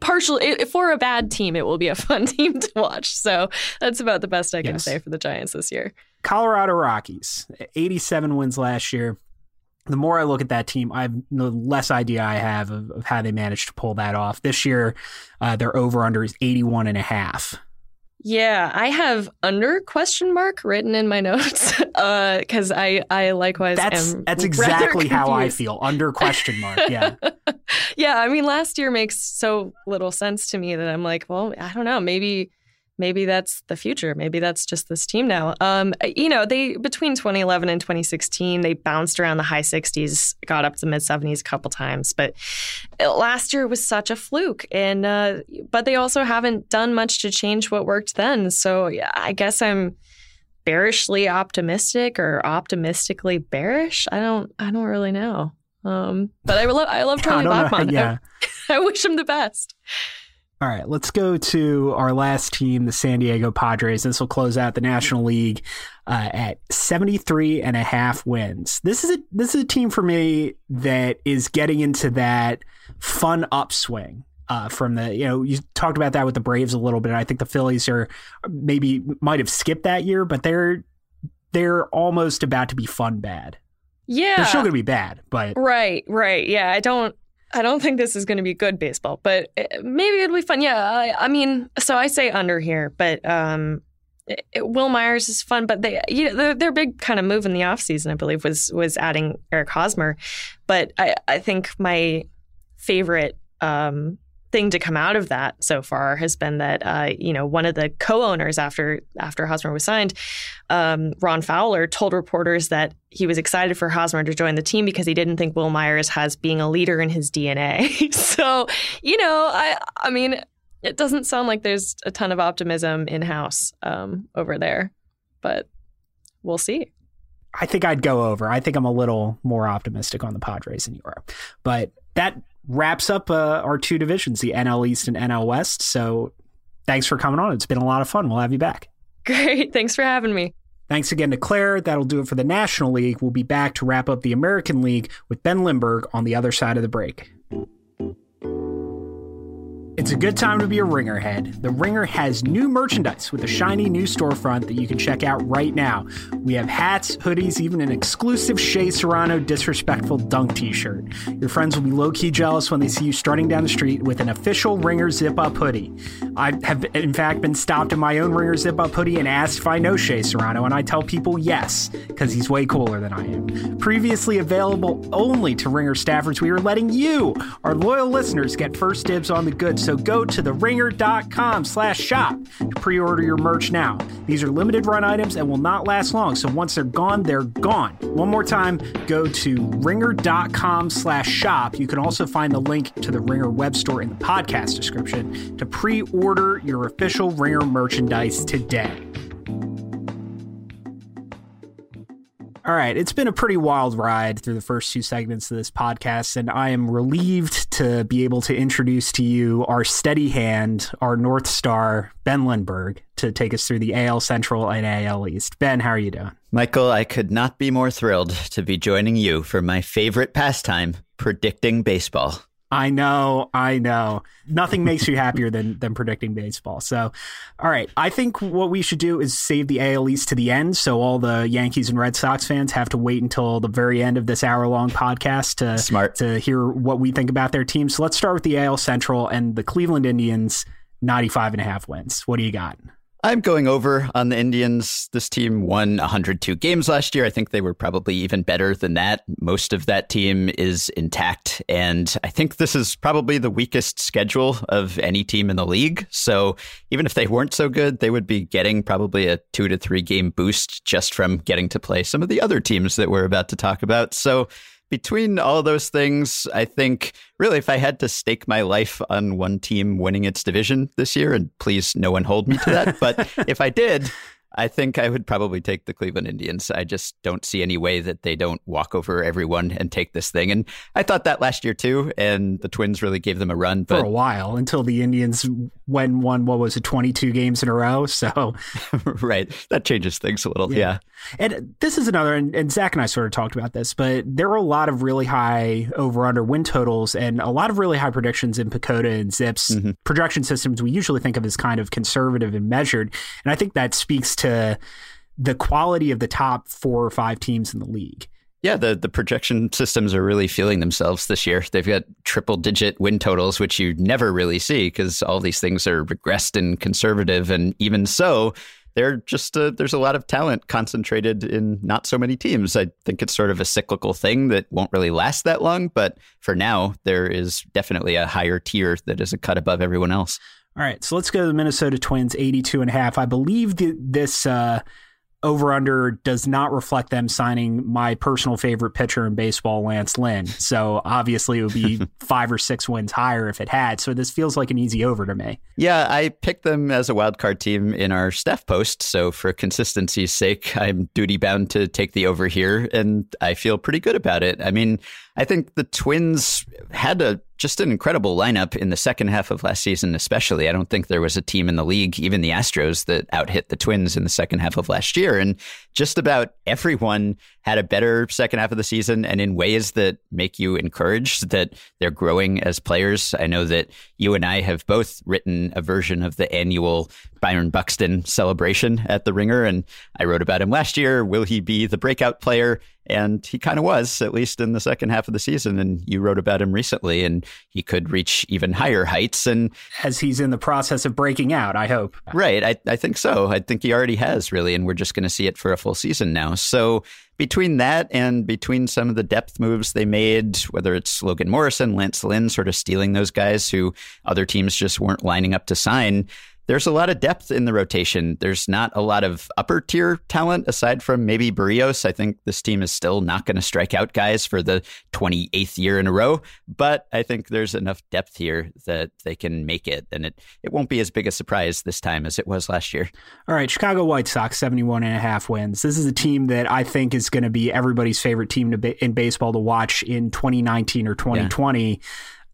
partially for a bad team it will be a fun team to watch so that's about the best i can yes. say for the giants this year colorado rockies 87 wins last year the more i look at that team i have the less idea i have of, of how they managed to pull that off this year uh, their over under is 81 and a half Yeah, I have under question mark written in my notes because uh, I I likewise that's am that's exactly how I feel under question mark. Yeah, yeah. I mean, last year makes so little sense to me that I'm like, well, I don't know, maybe maybe that's the future. Maybe that's just this team now. Um, you know, they between 2011 and 2016, they bounced around the high 60s, got up to mid 70s a couple times, but last year was such a fluke. And uh, but they also haven't done much to change what worked then. So yeah, I guess I'm bearishly optimistic or optimistically bearish. I don't I don't really know. Um, but I love I love Charlie Blackmon. Yeah. I, I wish him the best. All right, let's go to our last team, the San Diego Padres. This will close out the National League uh, at 73 and a half wins. This is a this is a team for me that is getting into that fun upswing. Uh, from the you know you talked about that with the Braves a little bit. I think the Phillies are maybe might have skipped that year, but they're they're almost about to be fun bad. Yeah, they're still going to be bad, but right, right. Yeah, I don't I don't think this is going to be good baseball, but eh, maybe it'll be fun. Yeah, I, I mean, so I say under here, but um, it, it, Wil Myers is fun, but they, you know, their, their big kind of move in the offseason, I believe, was was adding Eric Hosmer. But I, I think my favorite um, thing to come out of that so far has been that uh, you know one of the co-owners after after Hosmer was signed, um, Ron Fowler told reporters that he was excited for Hosmer to join the team because he didn't think Wil Myers has being a leader in his DNA. so you know, I I mean, it doesn't sound like there's a ton of optimism in house um, over there, but we'll see. I think I'd go over. I think I'm a little more optimistic on the Padres than you are, but that wraps up uh, our two divisions, the NL East and NL West. So thanks for coming on. It's been a lot of fun. We'll have you back. Great. Thanks for having me. Thanks again to Claire. That'll do it for the National League. We'll be back to wrap up the American League with Ben Lindbergh on the other side of the break. It's a good time to be a Ringer head. The Ringer has new merchandise with a shiny new storefront that you can check out right now. We have hats, hoodies, even an exclusive Shea Serrano disrespectful dunk t-shirt. Your friends will be low-key jealous when they see you strutting down the street with an official Ringer zip-up hoodie. I have in fact been stopped in my own Ringer zip-up hoodie and asked if I know Shea Serrano, and I tell people yes, because he's way cooler than I am. Previously available only to Ringer staffers, we are letting you, our loyal listeners, get first dibs on the goods so go to theringer.com slash shop to pre-order your merch now. These are limited run items and will not last long, so once they're gone, they're gone. One more time, go to ringer.com slash shop. You can also find the link to the Ringer web store in the podcast description to pre-order your official Ringer merchandise today. All right, it's been a pretty wild ride through the first two segments of this podcast, and I am relieved to be able to introduce to you our steady hand, our North Star, Ben Lindbergh, to take us through the AL Central and AL East. Ben, how are you doing? Michael, I could not be more thrilled to be joining you for my favorite pastime, predicting baseball. I know, I know. Nothing makes you happier than than predicting baseball. So, all right, I think what we should do is save the AL East to the end, so all the Yankees and Red Sox fans have to wait until the very end of this hour long podcast to smart to hear what we think about their team. So let's start with the AL Central and the Cleveland Indians, 95 and a half wins. What do you got? I'm going over on the Indians. This team won 102 games last year. I think they were probably even better than that. Most of that team is intact. And I think this is probably the weakest schedule of any team in the league. So even if they weren't so good, they would be getting probably a two to three game boost just from getting to play some of the other teams that we're about to talk about. So between all those things, I think really if I had to stake my life on one team winning its division this year, and please no one hold me to that, but if I did, I think I would probably take the Cleveland Indians. I just don't see any way that they don't walk over everyone and take this thing. And I thought that last year too, and the Twins really gave them a run. But... For a while, until the Indians went won what was it, twenty two games in a row. So right, that changes things a little. Yeah. yeah. And this is another, and, and Zach and I sort of talked about this, but there were a lot of really high over under win totals and a lot of really high predictions in PECOTA and ZiPS mm-hmm. projection systems we usually think of as kind of conservative and measured. And I think that speaks to the quality of the top four or five teams in the league. Yeah, the, the projection systems are really feeling themselves this year. They've got triple digit win totals, which you never really see because all these things are regressed and conservative. And even so, they're just uh, there's a lot of talent concentrated in not so many teams. I think it's sort of a cyclical thing that won't really last that long, but for now, there is definitely a higher tier that is a cut above everyone else. All right, so let's go to the Minnesota Twins, 82 and a half. I believe the, this uh, over under does not reflect them signing my personal favorite pitcher in baseball, Lance Lynn. So obviously it would be five or six wins higher if it had. So this feels like an easy over to me. Yeah, I picked them as a wild card team in our staff post. So for consistency's sake, I'm duty bound to take the over here, and I feel pretty good about it. I mean, I think the Twins had a just an incredible lineup in the second half of last season, especially. I don't think there was a team in the league, even the Astros, that out hit the Twins in the second half of last year. And just about everyone had a better second half of the season and in ways that make you encouraged that they're growing as players. I know that you and I have both written a version of the annual Byron Buxton celebration at the Ringer, and I wrote about him last year. Will he be the breakout player? And he kind of was, at least in the second half of the season. And you wrote about him recently, and he could reach even higher heights. And as he's in the process of breaking out, I hope. Right. I, I think so. I think he already has, really. And we're just going to see it for a full season now. So between that and between some of the depth moves they made, whether it's Logan Morrison, Lance Lynn sort of stealing those guys who other teams just weren't lining up to sign, there's a lot of depth in the rotation. There's not a lot of upper tier talent aside from maybe Berrios. I think this team is still not going to strike out guys for the 28th year in a row, but I think there's enough depth here that they can make it. And it, it won't be as big a surprise this time as it was last year. All right, Chicago White Sox, 71 and a half wins. This is a team that I think is going to be everybody's favorite team be, in baseball to watch in 2019 or 2020. Yeah.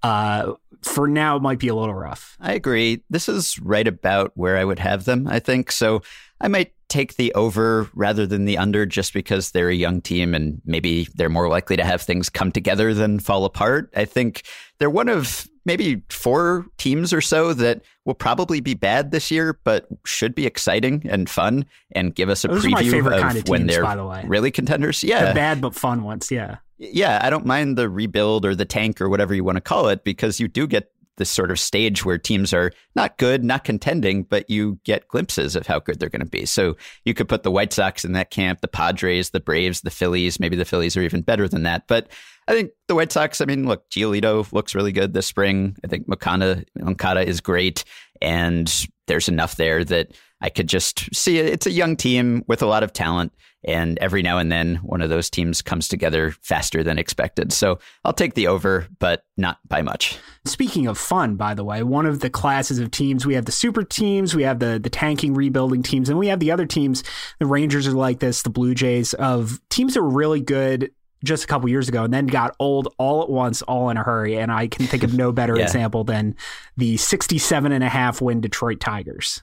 Uh, for now, it might be a little rough. I agree. This is right about where I would have them, I think. So I might take the over rather than the under just because they're a young team and maybe they're more likely to have things come together than fall apart. I think they're one of maybe four teams or so that will probably be bad this year, but should be exciting and fun and give us a Those preview of, of when they're the really contenders. Yeah. The bad but fun ones. Yeah. Yeah. I don't mind the rebuild or the tank or whatever you want to call it because you do get this sort of stage where teams are not good, not contending, but you get glimpses of how good they're going to be. So you could put the White Sox in that camp, the Padres, the Braves, the Phillies. Maybe the Phillies are even better than that. But I think the White Sox, I mean, look, Giolito looks really good this spring. I think Makana Moncada is great. And there's enough there that I could just see it. It's a young team with a lot of talent. And every now and then, one of those teams comes together faster than expected. So I'll take the over, but not by much. Speaking of fun, by the way, one of the classes of teams, we have the super teams, we have the, the tanking, rebuilding teams, and we have the other teams. The Rangers are like this, the Blue Jays, of teams that are really good just a couple years ago and then got old all at once, all in a hurry. And I can think of no better yeah. example than the 67 and a half win Detroit Tigers.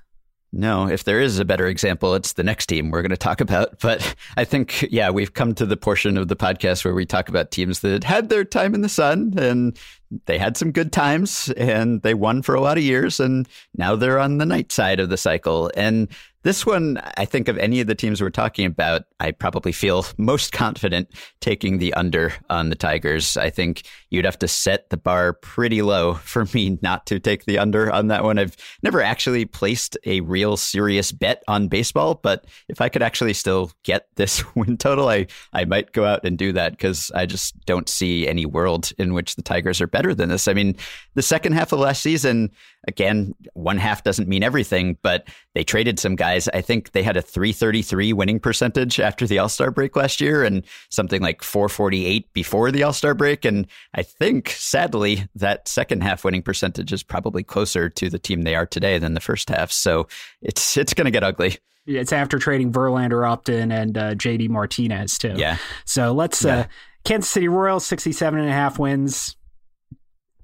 No, if there is a better example, it's the next team we're going to talk about. But I think, yeah, we've come to the portion of the podcast where we talk about teams that had their time in the sun and they had some good times and they won for a lot of years. And now they're on the night side of the cycle. And this one, I think of any of the teams we're talking about, I probably feel most confident taking the under on the Tigers. I think you'd have to set the bar pretty low for me not to take the under on that one. I've never actually placed a real serious bet on baseball, but if I could actually still get this win total, I, I might go out and do that because I just don't see any world in which the Tigers are better than this. I mean, the second half of last season, again, one half doesn't mean everything, but they traded some guys. I think they had a 333 winning percentage after the All Star break last year and something like 448 before the All Star break. And I think, sadly, that second half winning percentage is probably closer to the team they are today than the first half. So it's it's going to get ugly. It's after trading Verlander, Upton, and uh, JD Martinez, too. Yeah. So let's, yeah. uh, Kansas City Royals, 67 and a half wins.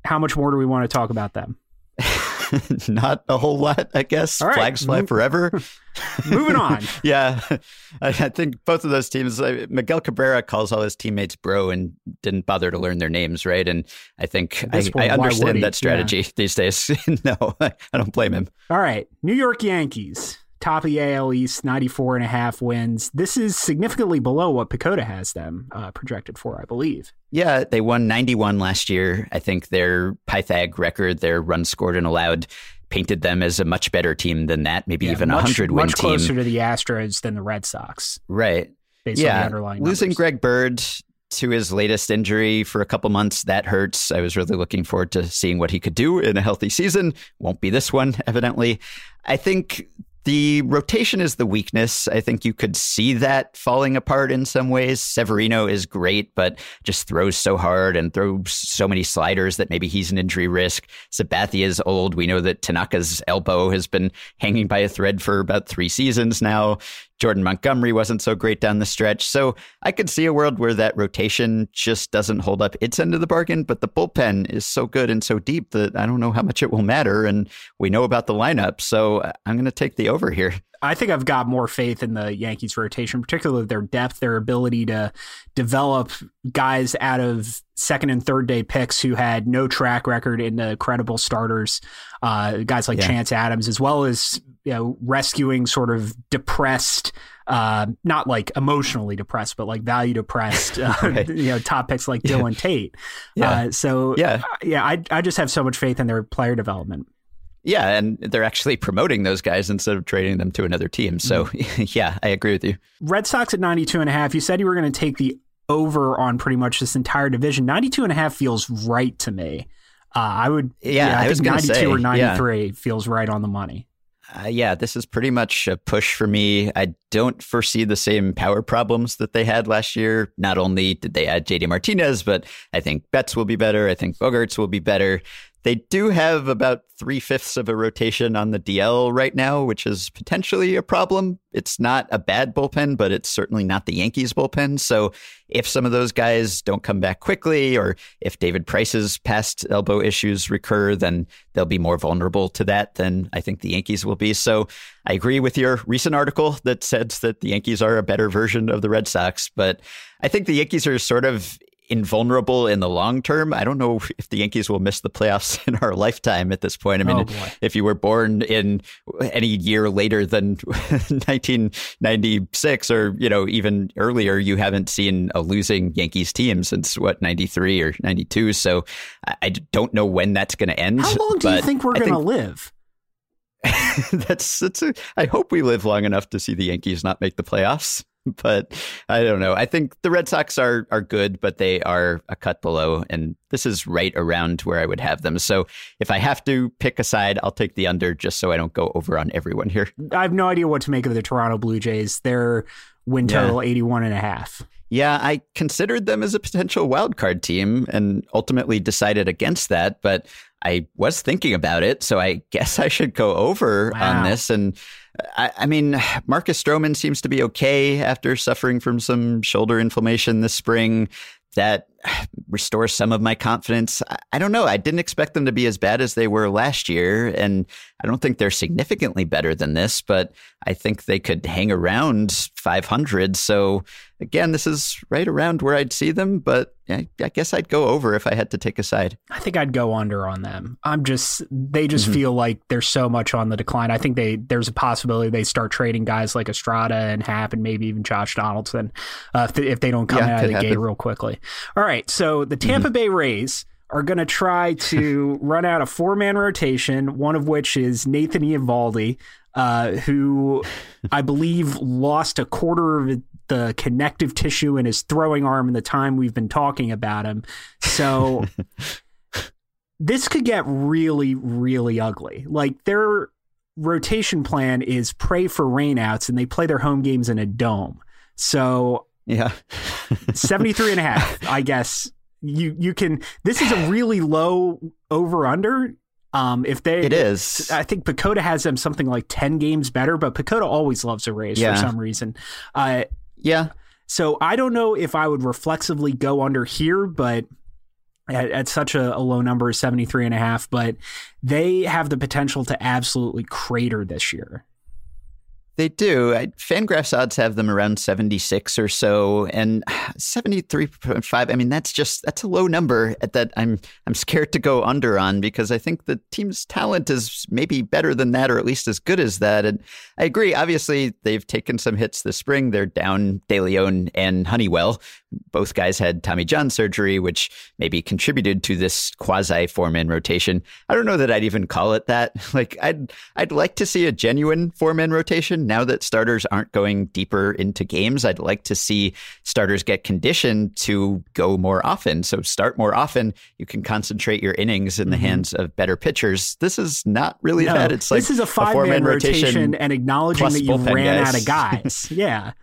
How much more do we want to talk about them? not a whole lot, I guess. Right. Flags fly forever. Moving on. yeah. I, I, think both of those teams, Miguel Cabrera calls all his teammates bro and didn't bother to learn their names, right? And I think I, point, I, understand that strategy yeah. these days. no, I don't blame him. All right. New York Yankees. Top of the AL East, 94 and a half wins. This is significantly below what PECOTA has them uh, projected for, I believe. Yeah, they won 91 last year. I think their Pythag record, their runs scored and allowed, painted them as a much better team than that, maybe yeah, even a 100 win much team. Much closer to the Astros than the Red Sox. Right. yeah, losing numbers. Greg Bird to his latest injury for a couple months. That hurts. I was really looking forward to seeing what he could do in a healthy season. Won't be this one, evidently. I think the rotation is the weakness. I think you could see that falling apart in some ways. Severino is great, but just throws so hard and throws so many sliders that maybe he's an injury risk. Sabathia is old. We know that Tanaka's elbow has been hanging by a thread for about three seasons now. Jordan Montgomery wasn't so great down the stretch. So I could see a world where that rotation just doesn't hold up its end of the bargain, but the bullpen is so good and so deep that I don't know how much it will matter. And we know about the lineup. So I'm going to take the over here. I think I've got more faith in the Yankees rotation, particularly their depth, their ability to develop guys out of second and third day picks who had no track record into credible starters, uh, guys like yeah. Chance Adams, as well as you know rescuing sort of depressed. Uh, not like emotionally depressed, but like value depressed, uh, right. you know, top picks like yeah. Dillon Tate. Yeah. Uh, so yeah, yeah, I I just have so much faith in their player development. Yeah, and they're actually promoting those guys instead of trading them to another team. So, mm-hmm. yeah, I agree with you. Red Sox at 92 and a half. You said you were going to take the over on pretty much this entire division. 92 and a half feels right to me. Uh, I would, yeah, yeah I, I think 92 say, or 93 yeah. feels right on the money. Uh, yeah, this is pretty much a push for me. I don't foresee the same power problems that they had last year. Not only did they add JD Martinez, but I think Betts will be better. I think Bogaerts will be better. They do have about three fifths of a rotation on the DL right now, which is potentially a problem. It's not a bad bullpen, but it's certainly not the Yankees bullpen. So if some of those guys don't come back quickly, or if David Price's past elbow issues recur, then they'll be more vulnerable to that than I think the Yankees will be. So I agree with your recent article that says that the Yankees are a better version of the Red Sox, but I think the Yankees are sort of invulnerable in the long term. I don't know if the Yankees will miss the playoffs in our lifetime at this point. I mean, oh if you were born in any year later than 1996 or, you know, even earlier, you haven't seen a losing Yankees team since what, 93 or 92. So I don't know when that's going to end. How long do you think we're going to live? that's that's a, I hope we live long enough to see the Yankees not make the playoffs. but I don't know. I think the Red Sox are are good, but they are a cut below, and this is right around where I would have them. So if I have to pick a side, I'll take the under just so I don't go over on everyone here. I have no idea what to make of the Toronto Blue Jays. Their win total yeah. 81 and a half. Yeah, I considered them as a potential wild card team and ultimately decided against that, but I was thinking about it, so I guess I should go over wow. on this. And I, I, mean, Marcus Stroman seems to be okay after suffering from some shoulder inflammation this spring. That restores some of my confidence. I, I don't know. I didn't expect them to be as bad as they were last year, and I don't think they're significantly better than this, but I think they could hang around 500. So again, this is right around where I'd see them, but I, I guess I'd go over if I had to take a side. I think I'd go under on them. I'm just they just mm-hmm. feel like there's so much on the decline. I think they there's a possibility they start trading guys like Estrada and Happ and maybe even Josh Donaldson uh, if, they, if they don't come yeah, out of the happen. gate real quickly. All right, so the Tampa mm-hmm. Bay Rays are going to try to run out a four man rotation, one of which is Nathan Eovaldi, uh, who I believe lost a quarter of the connective tissue in his throwing arm in the time we've been talking about him. So this could get really, really ugly. Like their rotation plan is pray for rainouts and they play their home games in a dome. So yeah. 73 and a half, I guess you you can this is a really low over under um, if they, it is. I think PECOTA has them something like ten games better, but PECOTA always loves a Rays yeah. for some reason. Uh, yeah. So I don't know if I would reflexively go under here, but at, at such a, a, low number, 73 and a half, but they have the potential to absolutely crater this year They do. Fangraphs odds have them around 76 or so, and 73.5. I mean, that's just that's a low number at that I'm I'm scared to go under on because I think the team's talent is maybe better than that, or at least as good as that. And I agree. Obviously, they've taken some hits this spring. They're down De Leon and Honeywell. Both guys had Tommy John surgery, which maybe contributed to this quasi four man rotation. I don't know that I'd even call it that. Like I'd I'd like to see a genuine four man rotation now that starters aren't going deeper into games, I'd like to see starters get conditioned to go more often. So start more often. You can concentrate your innings in the mm-hmm. hands of better pitchers. This is not really no, that. It's like this is a five man rotation, rotation, and acknowledging that you ran guys. out of guys. yeah.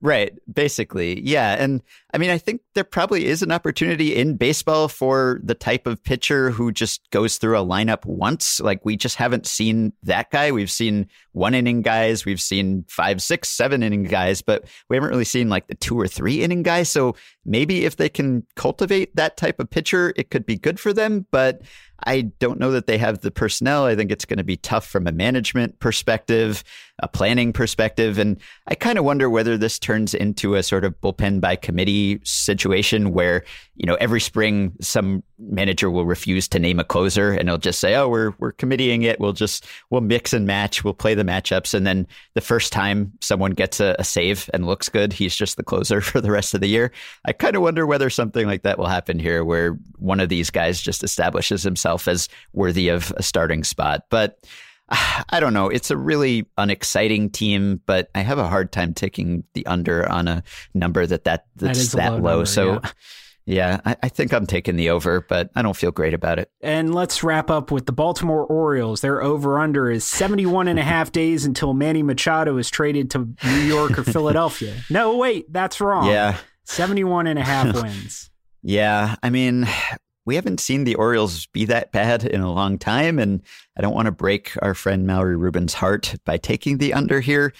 Right. Basically. Yeah. And I mean, I think there probably is an opportunity in baseball for the type of pitcher who just goes through a lineup once. Like we just haven't seen that guy. We've seen one inning guys, we've seen five, six, seven inning guys, but we haven't really seen like the two or three inning guys. So maybe if they can cultivate that type of pitcher, it could be good for them. But I don't know that they have the personnel. I think it's going to be tough from a management perspective, a planning perspective. And I kind of wonder whether this turns into a sort of bullpen by committee situation where, you know, every spring some manager will refuse to name a closer and he'll just say, "Oh, we're we're committeeing it. We'll just we'll mix and match. We'll play the matchups." And then the first time someone gets a, a save and looks good, he's just the closer for the rest of the year. I kind of wonder whether something like that will happen here, where one of these guys just establishes himself as worthy of a starting spot. But I don't know. It's a really unexciting team, but I have a hard time taking the under on a number that, that that's that, that low. Number, so yeah. Yeah, I, I, think I'm taking the over, but I don't feel great about it. And let's wrap up with the Baltimore Orioles. Their over under is 71 and a half days until Manny Machado is traded to New York or Philadelphia. No, wait, that's wrong. Yeah. 71 and a half wins. yeah, I mean, we haven't seen the Orioles be that bad in a long time, and I don't want to break our friend Mallory Rubin's heart by taking the under here.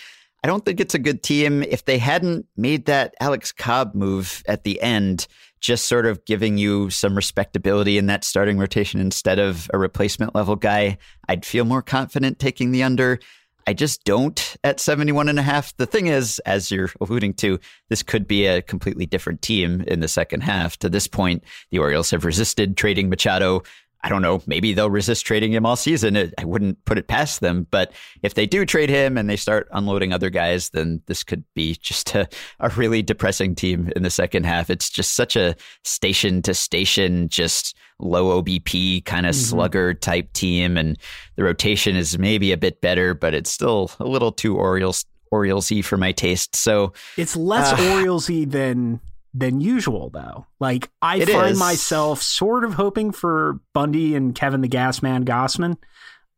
I don't think it's a good team. If they hadn't made that Alex Cobb move at the end, just sort of giving you some respectability in that starting rotation instead of a replacement level guy, I'd feel more confident taking the under. I just don't at 71 and a half. The thing is, as you're alluding to, this could be a completely different team in the second half. To this point, the Orioles have resisted trading Machado. I don't know, maybe they'll resist trading him all season. I wouldn't put it past them. But if they do trade him and they start unloading other guys, then this could be just a, a really depressing team in the second half. It's just such a station to station, just low OBP kind of mm-hmm. slugger type team. And the rotation is maybe a bit better, but it's still a little too Orioles Oriolesy for my taste. So it's less uh, Oriolesy than than usual, though. Like I it find is. myself sort of hoping for Bundy and Kevin the Gasman Gausman,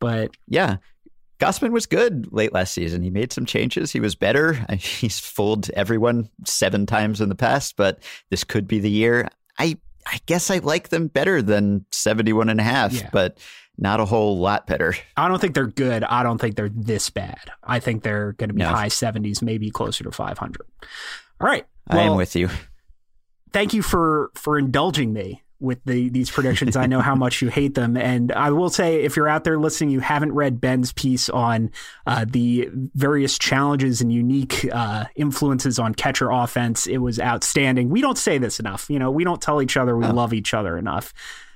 but yeah. Gausman was good late last season. He made some changes. He was better. He's fooled everyone seven times in the past, but this could be the year. I I guess I like them better than 71 and a half, yeah. but not a whole lot better. I don't think they're good. I don't think they're this bad. I think they're going to be no. high 70s, maybe closer to 500. All right. Well, I am with you thank you for for indulging me with the these predictions. I know how much you hate them, and I will say, if you're out there listening, you haven't read Ben's piece on uh, the various challenges and unique uh, influences on catcher offense. It was outstanding. We don't say this enough. You know, we don't tell each other we oh. love each other enough.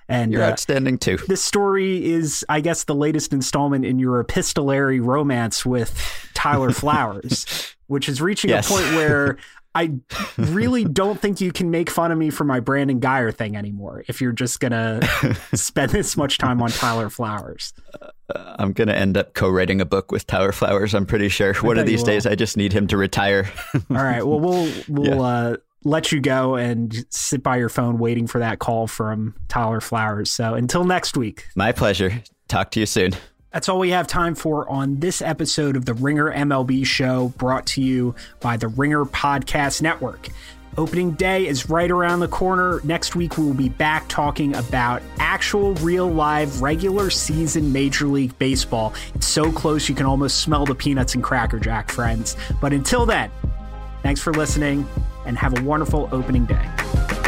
And you're uh, outstanding too. This story is, I guess, the latest installment in your epistolary romance with Tyler Flowers, which is reaching yes. a point where I really don't think you can make fun of me for my Brandon Guyer thing anymore if you're just going to spend this much time on Tyler Flowers. Uh, I'm going to end up co writing a book with Tyler Flowers, I'm pretty sure. One of these days, I just need him to retire. All right. Well, we'll, we'll, yeah. uh, let you go and sit by your phone waiting for that call from Tyler Flowers. So until next week. My pleasure. Talk to you soon. That's all we have time for on this episode of the Ringer MLB Show, brought to you by the Ringer Podcast Network. Opening day is right around the corner. Next week, we will be back talking about actual, real, live, regular season Major League Baseball. It's so close you can almost smell the peanuts and Cracker Jack, friends. But until then, thanks for listening and have a wonderful opening day.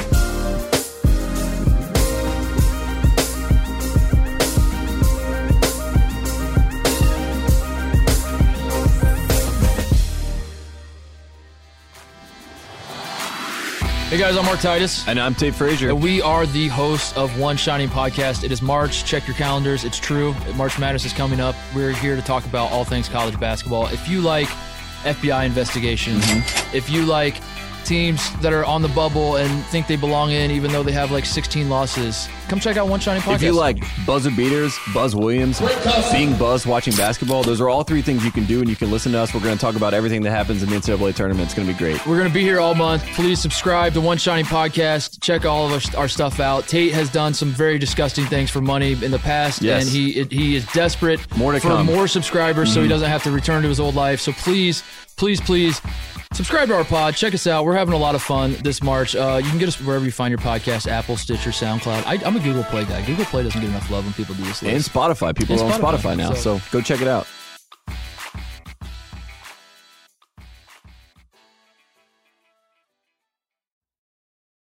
Hey guys, I'm Mark Titus. And I'm Tate Frazier. And we are the hosts of One Shining Podcast. It is March. Check your calendars. It's true. March Madness is coming up. We're here to talk about all things college basketball. If you like FBI investigations, mm-hmm. if you like teams that are on the bubble and think they belong in, even though they have like 16 losses. Come check out One Shining Podcast. If you like buzzer beaters, Buzz Williams, being Buzz, watching basketball, those are all three things you can do, and you can listen to us. We're going to talk about everything that happens in the NCAA tournament. It's going to be great. We're going to be here all month. Please subscribe to One Shining Podcast. Check all of our, our stuff out. Tate has done some very disgusting things for money in the past, yes. and he he is desperate more to for come. more subscribers, mm-hmm. so he mm-hmm. doesn't have to return to his old life. So please, please, please subscribe to our pod. Check us out. We're having a lot of fun this March. Uh, you can get us wherever you find your podcast Apple, Stitcher, SoundCloud. I, am a Google Play guy. Google Play doesn't get enough love when people do this. List. And Spotify. People and are on Spotify, Spotify now. So. so go check it out.